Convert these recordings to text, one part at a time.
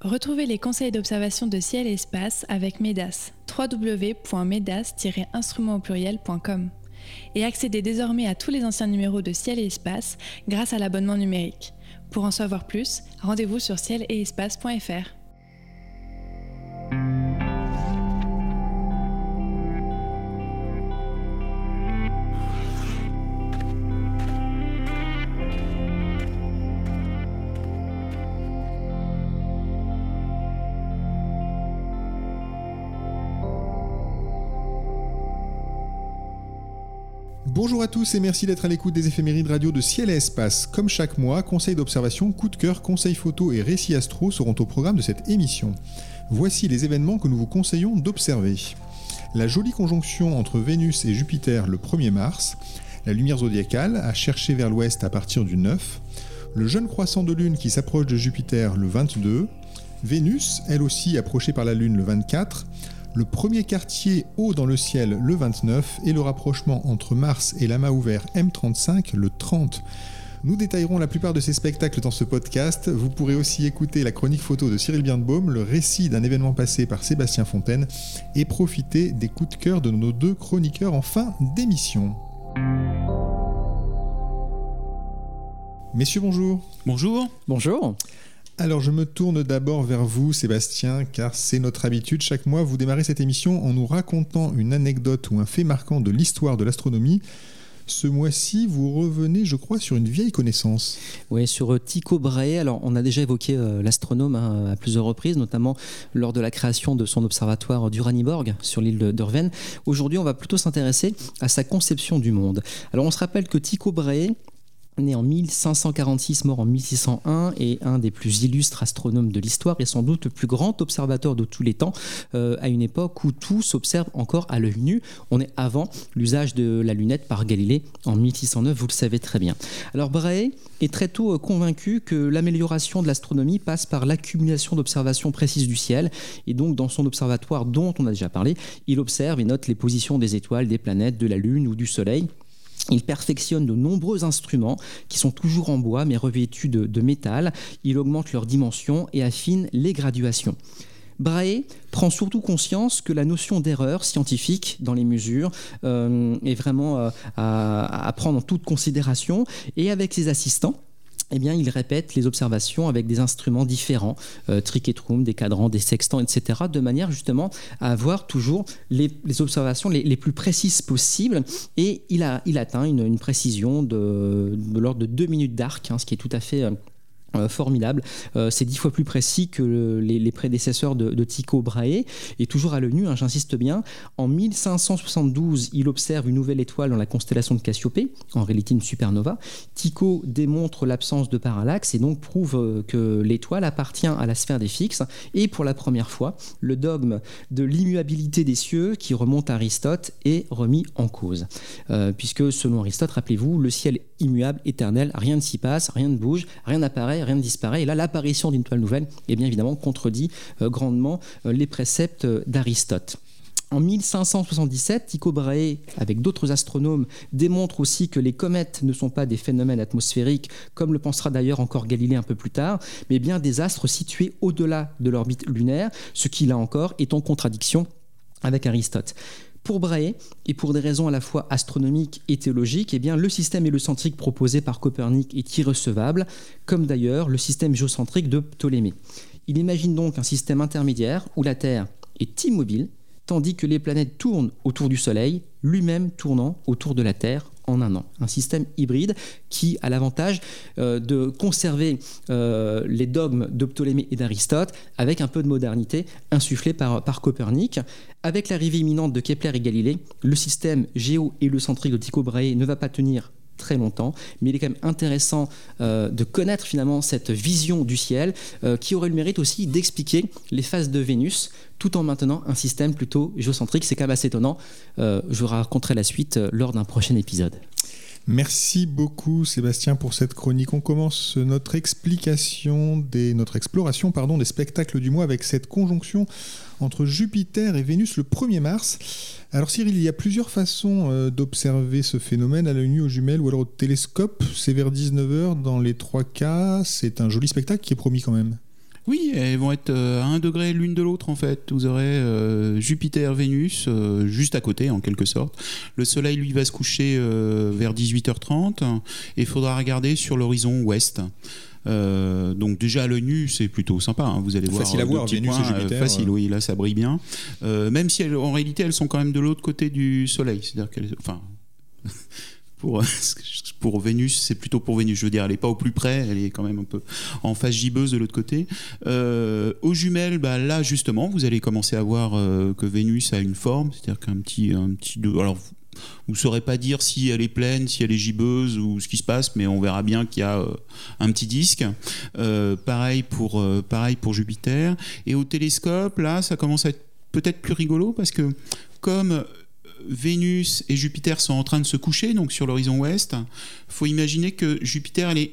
Retrouvez les conseils d'observation de ciel et espace avec MEDAS, www.medas-instrument au pluriel.com. Et accédez désormais à tous les anciens numéros de ciel et espace grâce à l'abonnement numérique. Pour en savoir plus, rendez-vous sur ciel Bonjour à tous et merci d'être à l'écoute des éphémérides radio de Ciel et Espace. Comme chaque mois, conseils d'observation, coup de cœur, conseils photo et récits astro seront au programme de cette émission. Voici les événements que nous vous conseillons d'observer. La jolie conjonction entre Vénus et Jupiter le 1er mars, la lumière zodiacale à chercher vers l'ouest à partir du 9, le jeune croissant de lune qui s'approche de Jupiter le 22, Vénus, elle aussi approchée par la lune le 24, le premier quartier haut dans le ciel le 29 et le rapprochement entre Mars et l'amas ouvert M35 le 30. Nous détaillerons la plupart de ces spectacles dans ce podcast. Vous pourrez aussi écouter la chronique photo de Cyril Birnbaum, le récit d'un événement passé par Sébastien Fontaine et profiter des coups de cœur de nos deux chroniqueurs en fin d'émission. Messieurs, bonjour. Bonjour. Bonjour. Alors je me tourne d'abord vers vous Sébastien, car c'est notre habitude. Chaque mois, vous démarrez cette émission en nous racontant une anecdote ou un fait marquant de l'histoire de l'astronomie. Ce mois-ci, vous revenez, je crois, sur une vieille connaissance. Oui, sur euh, Tycho Brahe. Alors, on a déjà évoqué euh, l'astronome hein, à plusieurs reprises, notamment lors de la création de son observatoire d'Uraniborg sur l'île d'Urven. Aujourd'hui, on va plutôt s'intéresser à sa conception du monde. Alors, on se rappelle que Tycho Brahe né en 1546, mort en 1601, et un des plus illustres astronomes de l'histoire, et sans doute le plus grand observateur de tous les temps, euh, à une époque où tout s'observe encore à l'œil nu. On est avant l'usage de la lunette par Galilée en 1609, vous le savez très bien. Alors Brahe est très tôt euh, convaincu que l'amélioration de l'astronomie passe par l'accumulation d'observations précises du ciel, et donc dans son observatoire dont on a déjà parlé, il observe et note les positions des étoiles, des planètes, de la Lune ou du Soleil. Il perfectionne de nombreux instruments qui sont toujours en bois mais revêtus de, métal. Il augmente leur dimension et affine les graduations. Brahe prend surtout conscience que la notion d'erreur scientifique dans les mesures euh, est vraiment euh, à, prendre en toute considération et avec ses assistants, eh bien, il répète les observations avec des instruments différents, euh, triquetrum, des cadrans, des sextants, etc., de manière justement à avoir toujours les, observations les, plus précises possibles. Et il, a, il atteint une, précision de, l'ordre de deux minutes d'arc, hein, ce qui est tout à fait... Euh, euh, formidable. Euh, c'est dix fois plus précis que les, prédécesseurs de, Tycho Brahe. Et toujours à l'œil nu, hein, j'insiste bien, en 1572, il observe une nouvelle étoile dans la constellation de Cassiopée, en réalité une supernova. Tycho démontre l'absence de parallaxe et donc prouve euh, que l'étoile appartient à la sphère des fixes. Et pour la première fois, le dogme de l'immuabilité des cieux, qui remonte à Aristote, est remis en cause. puisque selon Aristote, rappelez-vous, le ciel immuable, éternel, rien ne s'y passe, rien ne bouge, rien n'apparaît rien ne disparaît. Et là, l'apparition d'une toile nouvelle, est bien évidemment, contredit euh, grandement euh, les préceptes d'Aristote. En 1577, Tycho Brahe, avec d'autres astronomes, démontre aussi que les comètes ne sont pas des phénomènes atmosphériques, comme le pensera d'ailleurs encore Galilée un peu plus tard, mais bien des astres situés au-delà de l'orbite lunaire, ce qui, là encore, est en contradiction avec Aristote. Pour Brahe, et pour des raisons à la fois astronomiques et théologiques, eh le système héliocentrique proposé par Copernic est irrecevable, comme d'ailleurs le système géocentrique de Ptolémée. Il imagine donc un système intermédiaire où la Terre est immobile, tandis que les planètes tournent autour du Soleil, lui-même tournant autour de la Terre en un an. Un système hybride qui a l'avantage euh, de conserver euh, les dogmes de Ptolémée et d'Aristote avec un peu de modernité insufflée par, Copernic. Avec l'arrivée imminente de Kepler et Galilée, le système géo-héliocentrique de Tycho Brahe ne va pas tenir très longtemps, mais il est quand même intéressant euh, de connaître finalement cette vision du ciel euh, qui aurait le mérite aussi d'expliquer les phases de Vénus tout en maintenant un système plutôt géocentrique. C'est quand même assez étonnant. Euh, je vous raconterai la suite lors d'un prochain épisode. Merci beaucoup Sébastien pour cette chronique. On commence notre explication des, notre exploration pardon, des spectacles du mois avec cette conjonction entre Jupiter et Vénus le 1er mars. Alors Cyril, il y a plusieurs façons euh, d'observer ce phénomène à l'œil nu, aux jumelles ou alors au télescope. C'est vers 19h dans les trois cas. C'est un joli spectacle qui est promis quand même. Oui, elles vont être à un degré l'une de l'autre en fait. Vous aurez Jupiter, Vénus juste à côté en quelque sorte. Le Soleil lui va se coucher vers 18h30 et il faudra regarder sur l'horizon ouest. Euh, donc déjà à l'œil nu, c'est plutôt sympa. Hein. Vous allez voir facile à voir. Vénus et Jupiter. facile, oui, là ça brille bien. même si en réalité elles sont quand même de l'autre côté du Soleil, c'est-à-dire qu'elles, enfin, pour, pour Vénus, c'est plutôt pour Vénus. Je veux dire, elle n'est pas au plus près, elle est quand même un peu en face gibbeuse de l'autre côté. Euh, aux jumelles, bah, là justement, vous allez commencer à voir euh, que Vénus a une forme, c'est-à-dire qu'un petit, un petit. Alors, vous ne saurez pas dire si elle est pleine, si elle est gibbeuse ou ce qui se passe, mais on verra bien qu'il y a euh, un petit disque. pareil, pour, pareil pour Jupiter. Et au télescope, là, ça commence à être peut-être plus rigolo parce que comme Vénus et Jupiter sont en train de se coucher, donc sur l'horizon ouest, faut imaginer que Jupiter est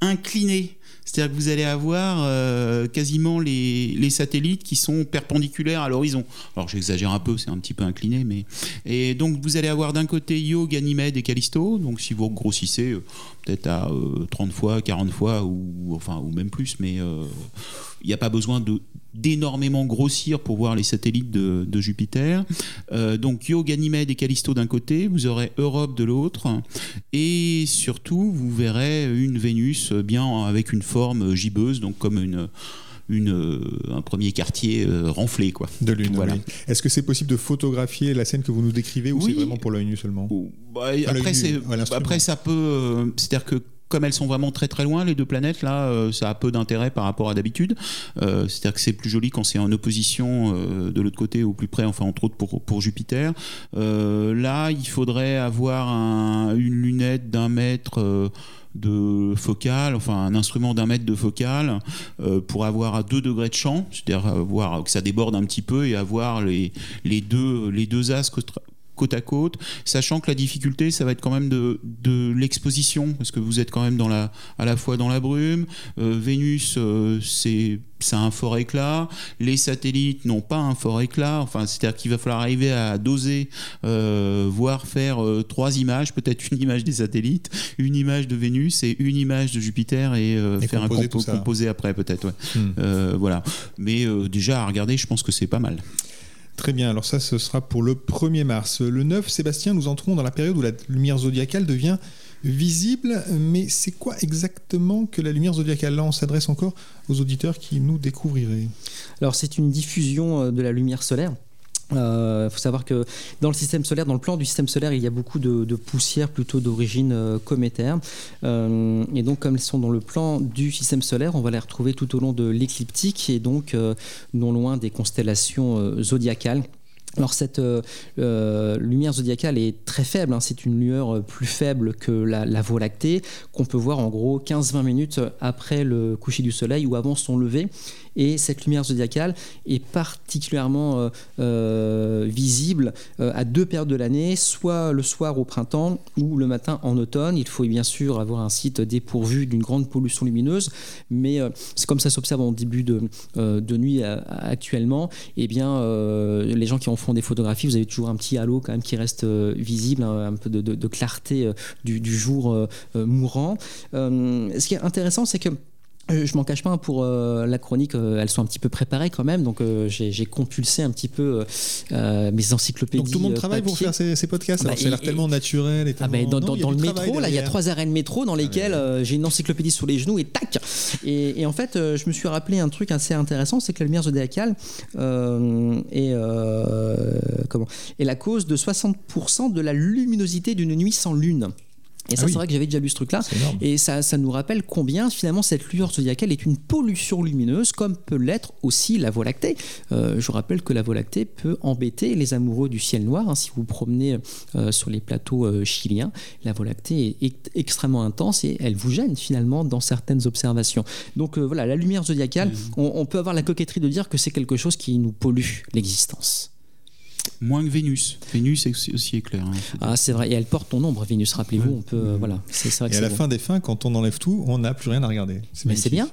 inclinée. C'est-à-dire que vous allez avoir euh, quasiment les, satellites qui sont perpendiculaires à l'horizon. Alors j'exagère un peu, c'est un petit peu incliné, mais et donc vous allez avoir d'un côté Io, Ganymède et Callisto. Donc si vous grossissez euh, peut-être à 30 euh, fois, 40 fois ou enfin ou même plus, mais il n'y a pas besoin d'énormément grossir pour voir les satellites de, Jupiter. Euh, donc Io, Ganymède et Callisto d'un côté, vous aurez Europe de l'autre, et surtout vous verrez une Vénus bien avec une forme gibbeuse, donc comme une une, un premier quartier euh, renflé quoi. De lune. Voilà. Est-ce que c'est possible de photographier la scène que vous nous décrivez ou c'est vraiment pour l'œil nu seulement bah, après, après, ça peut. Euh, c'est-à-dire que comme elles sont vraiment très très loin, les deux planètes, là, euh, ça a peu d'intérêt par rapport à d'habitude. Euh, c'est-à-dire que c'est plus joli quand c'est en opposition euh, de l'autre côté ou plus près, enfin entre autres pour, pour Jupiter. là, il faudrait avoir une lunette d'un mètre de focale, enfin un instrument d'un mètre de focale pour avoir à 2 degrés de champ, c'est-à-dire voir que ça déborde un petit peu et avoir les, les, deux, les deux as côte à côte, sachant que la difficulté, ça va être quand même de, de l'exposition, parce que vous êtes quand même dans la, à la fois dans la brume. Euh, Vénus, euh, c'est ça a un fort éclat. Les satellites n'ont pas un fort éclat. Enfin, c'est-à-dire qu'il va falloir arriver à doser, euh, voire faire trois images, peut-être une image des satellites, une image de Vénus et une image de Jupiter et, faire un compo composé après, peut-être. Ouais. Hmm. voilà. Mais déjà à regarder, je pense que c'est pas mal. Très bien, alors ça, ce sera pour le 1er mars. Le 9, Sébastien, nous entrons dans la période où la lumière zodiacale devient visible, mais c'est quoi exactement que la lumière zodiacale Là, on s'adresse encore aux auditeurs qui nous découvriraient. Alors, c'est une diffusion euh, de la lumière solaire il euh, faut savoir que dans le système solaire, dans le plan du système solaire, il y a beaucoup de, poussières plutôt d'origine euh, cométaire. Euh, et donc, comme elles sont dans le plan du système solaire, on va les retrouver tout au long de l'écliptique et donc non loin des constellations zodiacales. Alors cette lumière zodiacale est très faible, hein. c'est une lueur plus faible que la, Voie lactée, qu'on peut voir en gros 15-20 minutes après le coucher du soleil ou avant son lever. Et cette lumière zodiacale est particulièrement euh, euh, visible euh, à deux périodes de l'année, soit le soir au printemps ou le matin en automne. Il faut bien sûr avoir un site dépourvu d'une grande pollution lumineuse, mais c'est comme ça s'observe en début de, nuit actuellement. Et eh bien, les gens qui en des photographies, vous avez toujours un petit halo quand même qui reste visible, un, peu de, clarté du, du, jour mourant. ce qui est intéressant, c'est que euh, je m'en cache pas pour euh, la chronique, euh, elles sont un petit peu préparées quand même, donc j'ai compulsé un petit peu mes encyclopédies. Donc tout le monde travaille pour faire ces, podcasts, bah, ça a l'air tellement naturel. Et ah, dans, le métro, là, il y a trois arènes métro dans lesquelles ah, j'ai une encyclopédie sous les genoux et tac et, en fait, je me suis rappelé un truc assez intéressant, c'est que la lumière zodiacale est, comment, est la cause de 60% de la luminosité d'une nuit sans lune. Et ça, ah c'est vrai que j'avais déjà lu ce truc-là. Et ça, ça, nous rappelle combien, finalement, cette lueur zodiacale est une pollution lumineuse, comme peut l'être aussi la Voie lactée. Euh, je rappelle que la Voie lactée peut embêter les amoureux du ciel noir. Hein. si vous vous promenez euh, sur les plateaux euh, chiliens, la Voie lactée est, extrêmement intense et elle vous gêne, finalement, dans certaines observations. Donc voilà, la lumière zodiacale, mmh. on peut avoir la coquetterie de dire que c'est quelque chose qui nous pollue l'existence. Moins que Vénus. Vénus est aussi, éclair. hein. Ah, c'est vrai. Et elle porte ton ombre, Vénus, rappelez-vous. On peut, euh, voilà. C'est c'est vrai que Et à c'est la bon. fin des fins, quand on enlève tout, on n'a plus rien à regarder. Mais c'est bien.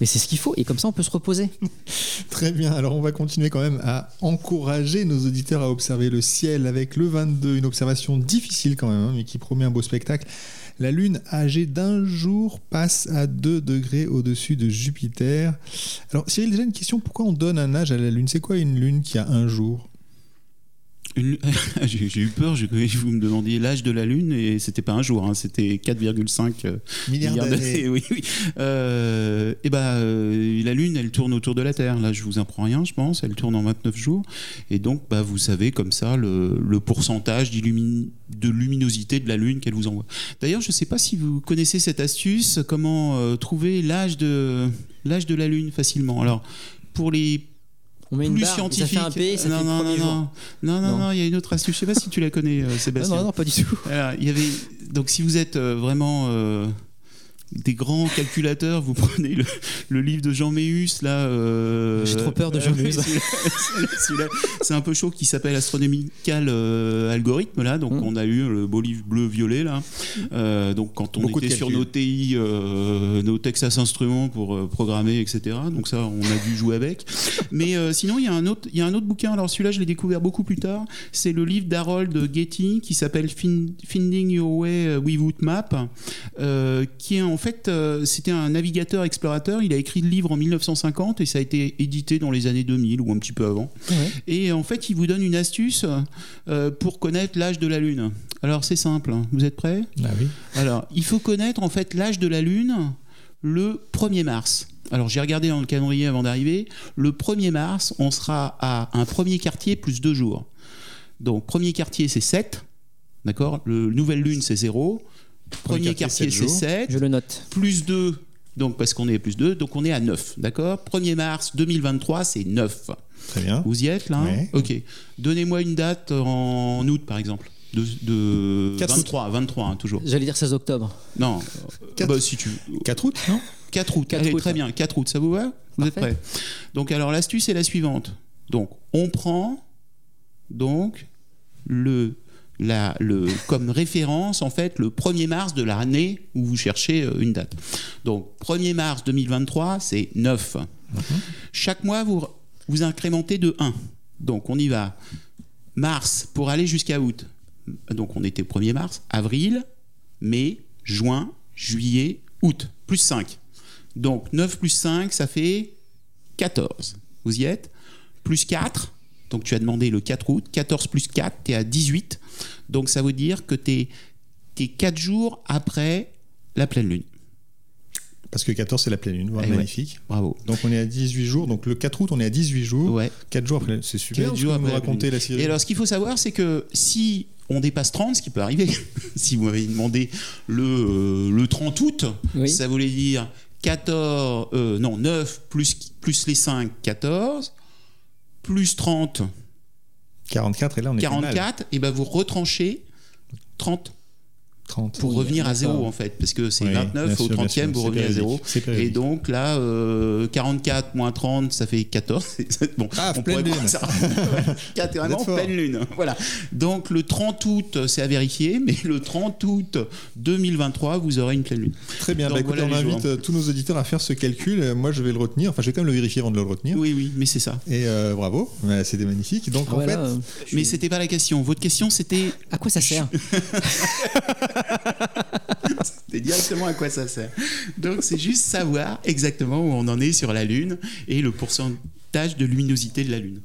Mais c'est ce qu'il faut. Et comme ça, on peut se reposer. Très bien, alors on va continuer quand même à encourager nos auditeurs à observer le ciel avec le 22, une observation difficile quand même, hein, mais qui promet un beau spectacle. La Lune, âgée d'un jour, passe à 2 degrés au-dessus de Jupiter. Alors Cyril, déjà une question, pourquoi on donne un âge à la Lune? C'est quoi une Lune qui a un jour? Une- J'ai eu peur, vous me demandiez l'âge de la Lune et c'était pas un jour, hein, c'était 4,5 euh, Milliards d'années. d'années. Oui, oui. Euh, et ben, euh, la Lune, elle tourne autour de la Terre. Là, je vous apprends rien, je pense. Elle tourne en 29 jours. Et donc, bah, vous savez comme ça le, le pourcentage de luminosité de la Lune qu'elle vous envoie. D'ailleurs, je ne sais pas si vous connaissez cette astuce, comment euh, trouver l'âge de, l'âge de la Lune facilement. Alors, pour les On met une plus barre, ça fait un P, ça non, fait non, non, non, non, non, Non. non, il y a une autre astuce. Je sais pas si tu la connais, euh, Ah, Sébastien. non, non, pas du tout. Alors, il y avait donc si vous êtes euh, vraiment euh, des grands calculateurs, vous prenez le, le livre de Jean Méus là. euh, J'ai trop peur de Jean Méus. C'est un peu chaud qui s'appelle Astronomical euh, Algorithme là. Donc Mm. on a eu le beau livre bleu violet là. Euh, donc quand on Beaucoup était sur nos TI, euh, nos Texas Instruments pour programmer etc. Donc ça on a dû jouer avec. Mais sinon il y a un autre y a un autre bouquin. Alors celui-là je l'ai découvert beaucoup plus tard. C'est le livre d'Harold Getty qui s'appelle Fin- Finding Your Way Without Map, qui est en fait, euh, c'était un navigateur explorateur. Il a écrit le livre en 1950 et ça a été édité dans les années 2000 ou un petit peu avant. Ouais. Et en fait, il vous donne une astuce euh, pour connaître l'âge de la Lune. Alors c'est simple. hein. Vous êtes prêts? Ah oui. alors, il faut connaître en fait l'âge de la Lune le 1er mars. Alors, j'ai regardé dans le calendrier avant d'arriver. Le 1er mars, on sera à un premier quartier plus deux jours. Donc, premier quartier, c'est 7. D'accord? Le nouvelle lune, c'est 0. Premier quartier, quartier, sept c'est jours. 7. Je le note. Plus 2, donc parce qu'on est à plus 2, donc on est à 9. D'accord? 1er mars 2023, c'est 9. Très bien. Vous y êtes là Ouais. Ok. Donnez-moi une date en août, par exemple. De, de 4 août. 23, 23 hein, toujours. J'allais dire 16 octobre. Non, euh, Quatre- bah, si tu 4 août, non? 4 août. 4 Allez, août. très bien. 4 août, ça vous va? Vous êtes Parfait. prêts? Donc alors l'astuce est la suivante. Donc on prend donc le la, le, comme référence en fait le 1er mars de l'année où vous cherchez euh, une date. Donc 1er mars 2023, c'est 9. Chaque mois vous vous incrémentez de 1. Donc on y va. Mars pour aller jusqu'à août. Donc on était au 1er mars, avril, mai, juin, juillet, août, plus 5. Donc 9 plus 5, ça fait 14. Vous y êtes? Plus 4, donc tu as demandé le 4 août. 14 plus 4, tu es à 18. Donc ça veut dire que tu es, 4 jours après la pleine lune. Parce que 14, c'est la pleine lune. Eh ouais. magnifique. Bravo. Donc on est à 18 jours. Donc le 4 août, on est à 18 jours. Ouais. 4 jours après. C'est super. Jours vous après la racontez la série. Et alors, ce qu'il faut savoir, c'est que si on dépasse 30, ce qui peut arriver, si vous m'avez demandé le, euh, le 30 août, Oui. ça voulait dire 14, euh, non, 9 plus, plus les 5, 14, plus 30, 44, et là on est pas mal. 44, et ben vous retranchez 30 30. pour Oui, revenir à zéro en fait, parce que c'est Oui, 29 bien au sûr, bien 30e, sûr, vous revenez à zéro. Et donc là, euh, 44 moins 30, ça fait 14. bon, Ah, on pleine pourrait lune. ça. Carrément pleine lune. Voilà. Donc le 30 août, c'est à vérifier, mais le 30 août 2023, vous aurez une pleine lune. Très bien. Donc, Bah, écoutez, voilà on invite jours. euh, tous nos auditeurs à faire ce calcul. Euh, Moi, je vais le retenir. Enfin, je vais quand même le vérifier avant de le retenir. Oui, oui, mais c'est ça. Et euh, bravo. C'était magnifique. Donc, en Voilà, fait, euh, Mais c'était pas la question. Votre question, c'était à quoi ça sert C'était directement à quoi ça sert. Donc c'est juste savoir exactement où on en est sur la Lune et le pourcentage de luminosité de la Lune.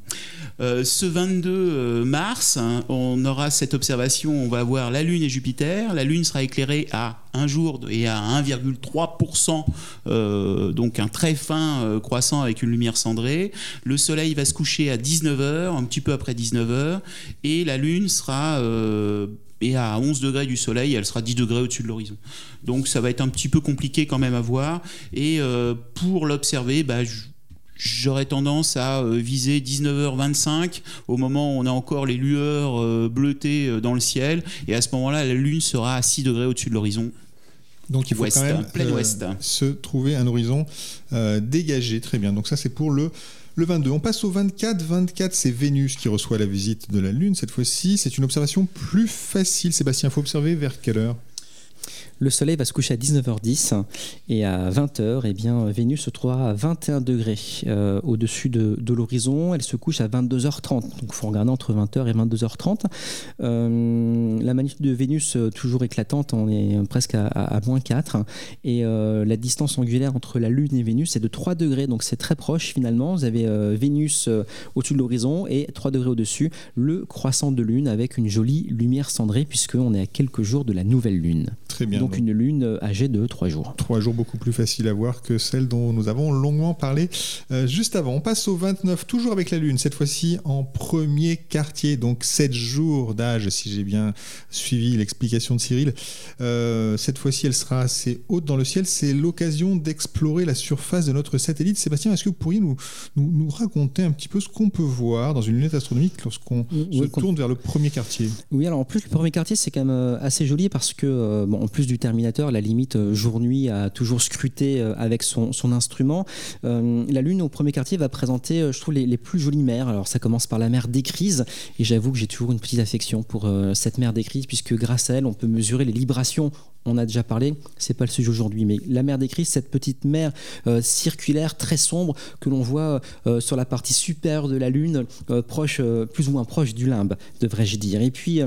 Euh, ce 22 euh, mars, on aura cette observation, on va voir la Lune et Jupiter. La Lune sera éclairée à un jour et à 1,3%, euh, donc un très fin euh, croissant avec une lumière cendrée. Le Soleil va se coucher à 19h, un petit peu après 19h, et la Lune sera euh, et à 11 degrés du Soleil, elle sera 10 degrés au-dessus de l'horizon. Donc ça va être un petit peu compliqué quand même à voir. Et euh, pour l'observer, bah, J'aurais tendance à euh, viser 19h25 au moment où on a encore les lueurs euh, bleutées dans le ciel et à ce moment-là la lune sera à 6 degrés au-dessus de l'horizon Donc il faut Ouest, quand même ouest. se trouver un horizon euh, dégagé. Très bien. Donc ça c'est pour le le 22. On passe au 24. 24, c'est Vénus qui reçoit la visite de la Lune. Cette fois-ci, c'est une observation plus facile. Sébastien, faut observer vers quelle heure? Le Soleil va se coucher à 19h10 et à 20h, eh bien, Vénus se trouvera à 21 degrés euh, au-dessus de, l'horizon. Elle se couche à 22h30. Donc il faut regarder entre 20h et 22h30. Euh, la magnitude de Vénus, euh, toujours éclatante, on est presque à, moins 4. Et la distance angulaire entre la Lune et Vénus est de 3 degrés. Donc c'est très proche finalement. Vous avez Vénus au-dessus de l'horizon et 3 degrés au-dessus, le croissant de Lune avec une jolie lumière cendrée puisqu'on est à quelques jours de la nouvelle Lune. Très bien. Une Lune euh, âgée de 3 jours. Trois jours beaucoup plus faciles à voir que celle dont nous avons longuement parlé euh, juste avant. On passe au 29, toujours avec la Lune, cette fois-ci en premier quartier, donc 7 jours d'âge, si j'ai bien suivi l'explication de Cyril. Euh, cette fois-ci, elle sera assez haute dans le ciel. C'est l'occasion d'explorer la surface de notre satellite. Sébastien, est-ce que vous pourriez nous, nous, nous raconter un petit peu ce qu'on peut voir dans une lunette astronomique lorsqu'on Oui, se tourne vers le premier quartier? Oui, alors en plus, le premier quartier, c'est quand même assez joli parce que, bon, en plus du Terminator, la limite euh, jour-nuit a toujours scruté euh, avec son, son instrument. Euh, la Lune, au premier quartier, va présenter, je trouve, les, plus jolies mers. Alors, ça commence par la mer d'Écrise, et j'avoue que j'ai toujours une petite affection pour cette mer d'Écrise, puisque grâce à elle, on peut mesurer les librations. On a déjà parlé, c'est pas le sujet aujourd'hui, mais la mer d'Écrise, cette petite mer circulaire très sombre que l'on voit sur la partie supérieure de la Lune, proche, plus ou moins proche du limbe, devrais-je dire. Et puis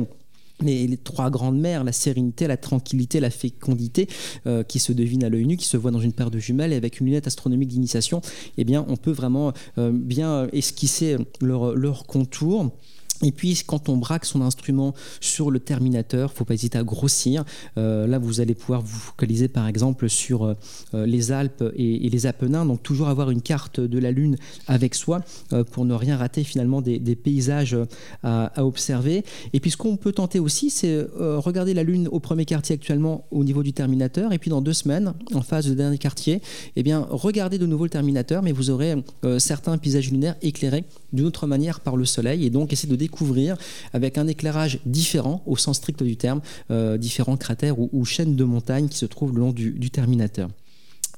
les, les trois grandes mers, la sérénité, la tranquillité, la fécondité, euh, qui se devinent à l'œil nu, qui se voient dans une paire de jumelles, et avec une lunette astronomique d'initiation, eh bien, on peut vraiment euh, bien esquisser leur, leur contour. Et puis, quand on braque son instrument sur le terminateur, faut pas hésiter à grossir. Euh, là, vous allez pouvoir vous focaliser, par exemple, sur euh, les Alpes et, les Apennins. Donc, toujours avoir une carte de la Lune avec soi euh, pour ne rien rater finalement des, paysages à, observer. Et puis, ce qu'on peut tenter aussi, c'est regarder la Lune au premier quartier actuellement au niveau du terminateur. Et puis, dans deux semaines, en phase de dernier quartier, eh bien, regardez de nouveau le terminateur, mais vous aurez certains paysages lunaires éclairés d'une autre manière par le Soleil. Et donc, essayez de découvrir avec un éclairage différent, au sens strict du terme, euh, différents cratères ou, chaînes de montagnes qui se trouvent le long du, terminateur.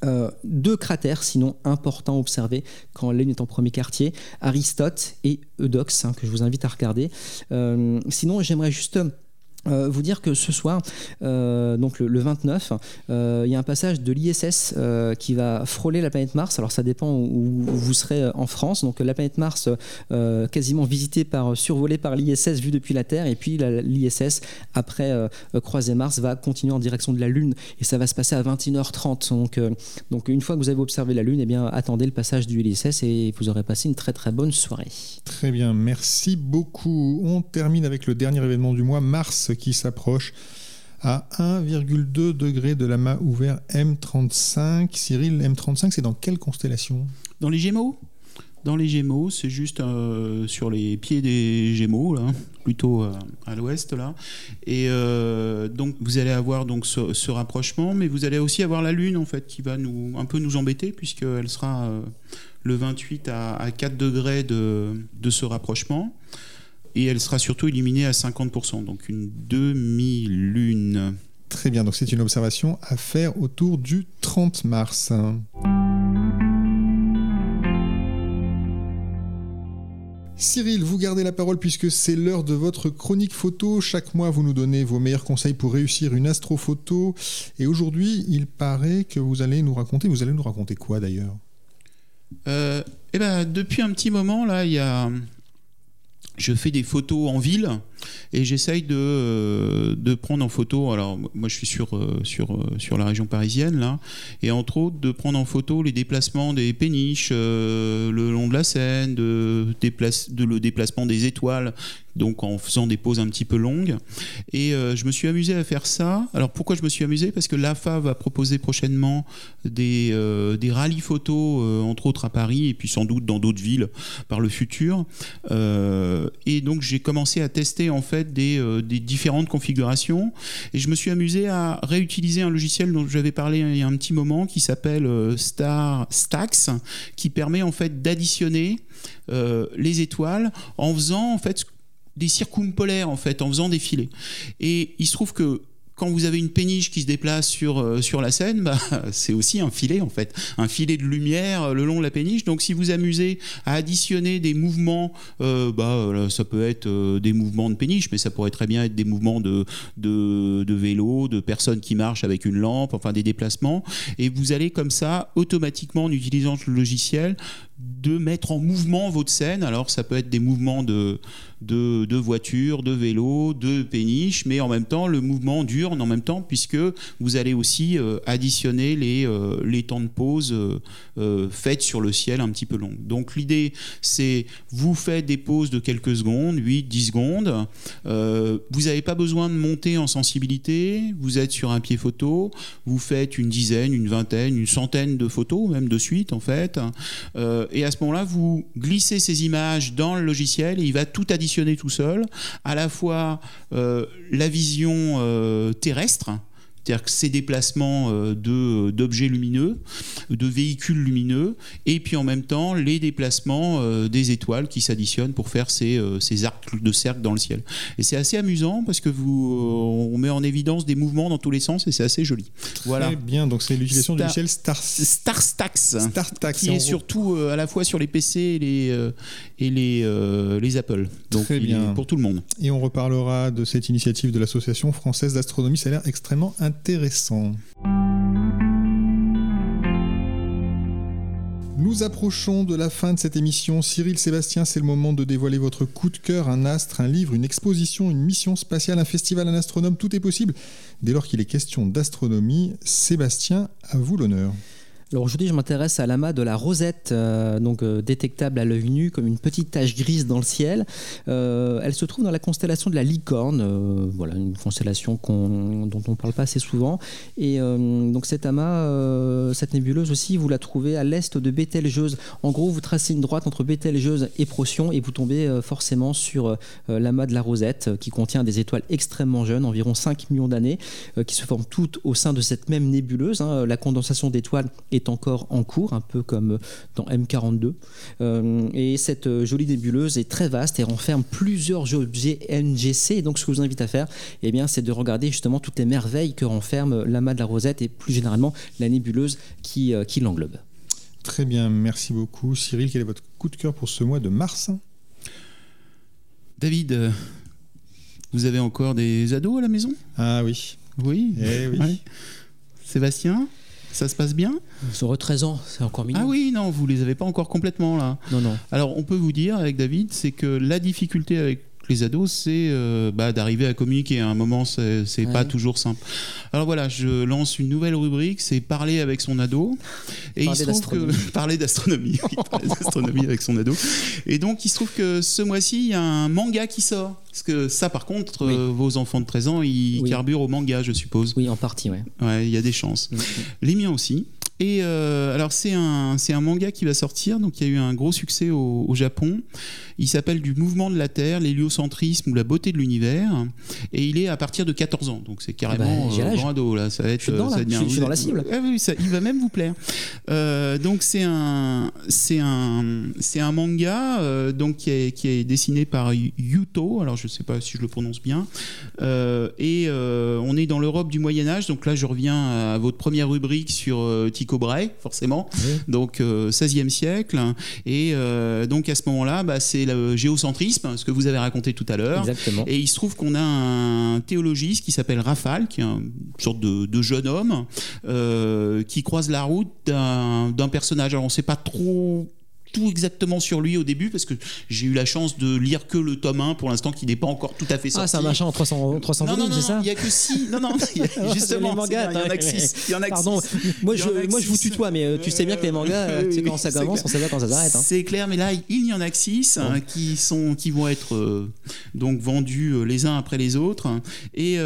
Euh, deux cratères, sinon importants à observer quand Lune est en premier quartier, Aristote et Eudox, hein, que je vous invite à regarder. Euh, sinon, j'aimerais juste euh, vous dire que ce soir, euh, donc le, le 29, euh, il y a un passage de l'ISS qui va frôler la planète Mars. Alors ça dépend où, vous serez en France. Donc la planète Mars, quasiment visitée par, survolée par l'ISS vue depuis la Terre, et puis l'ISS après croiser Mars va continuer en direction de la Lune, et ça va se passer à 21h30. Donc, donc une fois que vous avez observé la Lune, eh bien attendez le passage du l'ISS et vous aurez passé une très très bonne soirée. Très bien, merci beaucoup. On termine avec le dernier événement du mois, Mars, qui s'approche à 1,2 degré de l'amas ouvert M35. Cyril, M35, c'est dans quelle constellation? Dans les Gémeaux? Dans les Gémeaux, c'est juste euh, sur les pieds des Gémeaux, plutôt euh, à l'ouest, là. Et euh, donc, vous allez avoir donc ce, rapprochement, mais vous allez aussi avoir la Lune, en fait, qui va nous, un peu nous embêter, puisqu'elle sera le 28 à, à 4 degrés de, de ce rapprochement. Et elle sera surtout illuminée à 50%, donc une demi-lune. Très bien, donc c'est une observation à faire autour du 30 mars. Cyril, vous gardez la parole puisque c'est l'heure de votre chronique photo. Chaque mois, vous nous donnez vos meilleurs conseils pour réussir une astrophoto. Et aujourd'hui, il paraît que vous allez nous raconter. Vous allez nous raconter quoi d'ailleurs? Euh, eh ben, depuis un petit moment, là, il y a... je fais des photos en ville et j'essaye de, euh, de prendre en photo. Alors, moi, je suis sur, euh, sur, euh, sur la région parisienne, là, et entre autres, de prendre en photo les déplacements des péniches le long de la Seine, de, de le déplacement des étoiles, donc en faisant des pauses un petit peu longues. Et je me suis amusé à faire ça. Alors, pourquoi je me suis amusé? Parce que l'AFA va proposer prochainement des, euh, des rallyes photos, entre autres à Paris, et puis sans doute dans d'autres villes par le futur. Euh, et donc j'ai commencé à tester en fait des, euh, des différentes configurations, et je me suis amusé à réutiliser un logiciel dont j'avais parlé il y a un petit moment, qui s'appelle euh, Star qui permet en fait d'additionner les étoiles en faisant en fait des circumpolaires en fait, en faisant défiler. Et il se trouve que quand vous avez une péniche qui se déplace sur, euh, sur la scène, bah, c'est aussi un filet en fait, un filet de lumière euh, le long de la péniche. Donc si vous amusez à additionner des mouvements, euh, bah, ça peut être des mouvements de péniche, mais ça pourrait très bien être des mouvements de, de, de vélo, de personnes qui marchent avec une lampe, enfin des déplacements. Et vous allez comme ça, automatiquement, en utilisant le logiciel, de mettre en mouvement votre scène. Alors ça peut être des mouvements de, de, voitures, de vélos, de péniches, mais en même temps le mouvement dure en même temps puisque vous allez aussi euh, additionner les, euh, les temps de pause euh, faites sur le ciel un petit peu long. Donc l'idée c'est vous faites des pauses de quelques secondes, 8, 10 secondes. vous n'avez pas besoin de monter en sensibilité, vous êtes sur un pied photo, vous faites une dizaine, une vingtaine, une centaine de photos même de suite en fait et à ce moment-là, vous glissez ces images dans le logiciel et il va tout additionner tout seul, à la fois euh, la vision euh, terrestre, c'est-à-dire que ces déplacements euh, de, d'objets lumineux, de véhicules lumineux, et puis en même temps les déplacements euh, des étoiles qui s'additionnent pour faire ces, euh, ces arcs de cercle dans le ciel. Et c'est assez amusant parce que vous, on met en évidence des mouvements dans tous les sens et c'est assez joli. Voilà. Très bien, donc c'est l'utilisation du logiciel Star... StarStax, qui est surtout à la fois sur les PC et les, et les, les Apple. Donc Très bien. pour tout le monde. Et on reparlera de cette initiative de l'Association française d'astronomie, ça a l'air extrêmement intéressant Nous approchons de la fin de cette émission. Cyril Sébastien, c'est le moment de dévoiler votre coup de cœur, un astre, un livre, une exposition, une mission spatiale, un festival, un astronome, tout est possible. Dès lors qu'il est question d'astronomie, Sébastien, à vous l'honneur. Alors aujourd'hui, je m'intéresse à l'amas de la rosette, euh, donc euh, détectable à l'œil nu comme une petite tache grise dans le ciel. Euh, elle se trouve dans la constellation de la licorne, voilà une constellation dont on ne parle pas assez souvent. Et donc cet amas, cette nébuleuse aussi, vous la trouvez à l'est de Bételgeuse. En gros, vous tracez une droite entre Bételgeuse et Procyon et vous tombez forcément sur l'amas de la rosette qui contient des étoiles extrêmement jeunes, environ 5 millions d'années, qui se forment toutes au sein de cette même nébuleuse. Hein. La condensation d'étoiles est encore en cours, un peu comme dans M42. Euh, et cette euh, jolie nébuleuse est très vaste et renferme plusieurs objets NGC. Et donc, ce que je vous invite à faire, eh bien, c'est de regarder justement toutes les merveilles que renferme l'amas de la Rosette et plus généralement la nébuleuse qui, euh, qui l'englobe. Très bien, merci beaucoup. Cyril, quel est votre coup de cœur pour ce mois de mars? David, vous avez encore des ados à la maison? Ah oui. Oui. Eh oui. Sébastien? Ça se passe bien Ils auront 13 ans, c'est encore mignon. Ah oui, non, vous les avez pas encore complètement là. Non, non. Alors, on peut vous dire avec David, c'est que la difficulté avec les ados, c'est euh, bah, d'arriver à communiquer. À un moment, c'est pas toujours simple. Alors voilà, je lance une nouvelle rubrique, c'est parler avec son ado. Et parler il se trouve que parler d'astronomie, parler d'astronomie avec son ado. Et donc, il se trouve que ce mois-ci, il y a un manga qui sort. Parce que ça, par contre, euh, vos enfants de 13 ans, ils carburent au manga, je suppose. Oui, en partie, ouais. Ouais, il y a des chances. Les miens aussi. Et euh, alors c'est un, manga qui va sortir, donc il y a eu un gros succès au, au Japon. Il s'appelle Du mouvement de la Terre, l'héliocentrisme ou la beauté de l'univers. Et il est à partir de 14 ans, donc c'est carrément ah bah, euh, grand ado là. Ça va être, je suis, dans, ça je suis dans la cible. Ah oui, ça, il va même vous plaire. Euh, donc c'est un, c'est un, c'est un manga euh, donc qui est, qui est dessiné par Yuto. Alors je sais pas si je le prononce bien. Euh, et euh, on est dans l'Europe du Moyen Âge. Donc là je reviens à votre première rubrique sur Tycho Brahe, forcément. Donc, 16e euh, siècle. Et euh, donc, à ce moment-là, bah, c'est le géocentrisme, ce que vous avez raconté tout à l'heure. Et il se trouve qu'on a un théologiste qui s'appelle Rafale, qui est une sorte de, jeune homme, euh, qui croise la route d'un personnage. Alors, on ne sait pas trop tout exactement sur lui au début parce que j'ai eu la chance de lire que le tome 1 pour l'instant qui n'est pas encore tout à fait sorti. Ah, c'est un machin en 300, 300 non, volumes, c'est ça Il n'y a que 6. Non, non, justement, il y en a que 6. Il y en a Pardon, moi, je, moi je vous tutoie, mais euh, tu sais bien que les mangas, tu sais, quand ça commence, on sait bien quand ça s'arrête. Hein. C'est clair, mais là, il n'y en a que 6 hein, qui, sont, qui vont être euh, donc vendus euh, les uns après les autres. Et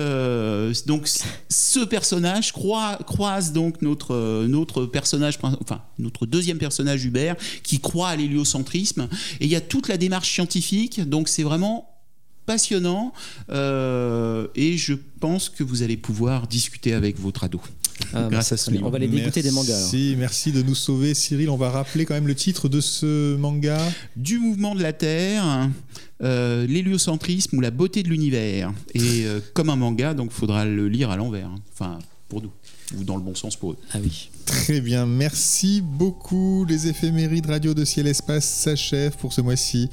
donc, ce personnage croise donc notre, notre personnage, enfin, notre deuxième personnage, Hubert, qui croit à l'héliocentrisme. Et il y a toute la démarche scientifique, donc c'est vraiment passionnant euh, et je pense que vous allez pouvoir discuter avec votre ado. Ah, grâce à ce livre. On va les dégoûter des mangas. alors. Merci, merci de nous sauver, Cyril. On va rappeler quand même le titre de ce manga. Du mouvement de la Terre, euh, l'héliocentrisme ou la beauté de l'univers. Et euh, comme un manga, donc faudra le lire à l'envers. hein. Enfin, pour nous. Ou dans le bon sens pour eux. Ah oui. Très bien, merci beaucoup. Les éphémérides radio de Ciel Espace s'achèvent pour ce mois-ci.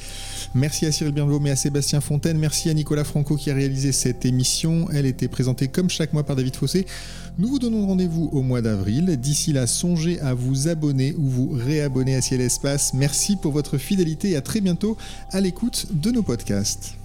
Merci à Cyril Bienvenue et à Sébastien Fontaine. Merci à Nicolas Franco qui a réalisé cette émission. Elle était présentée comme chaque mois par David Fossé. Nous vous donnons rendez-vous au mois d'avril. D'ici là, songez à vous abonner ou vous réabonner à Ciel Espace. Merci pour votre fidélité et à très bientôt à l'écoute de nos podcasts.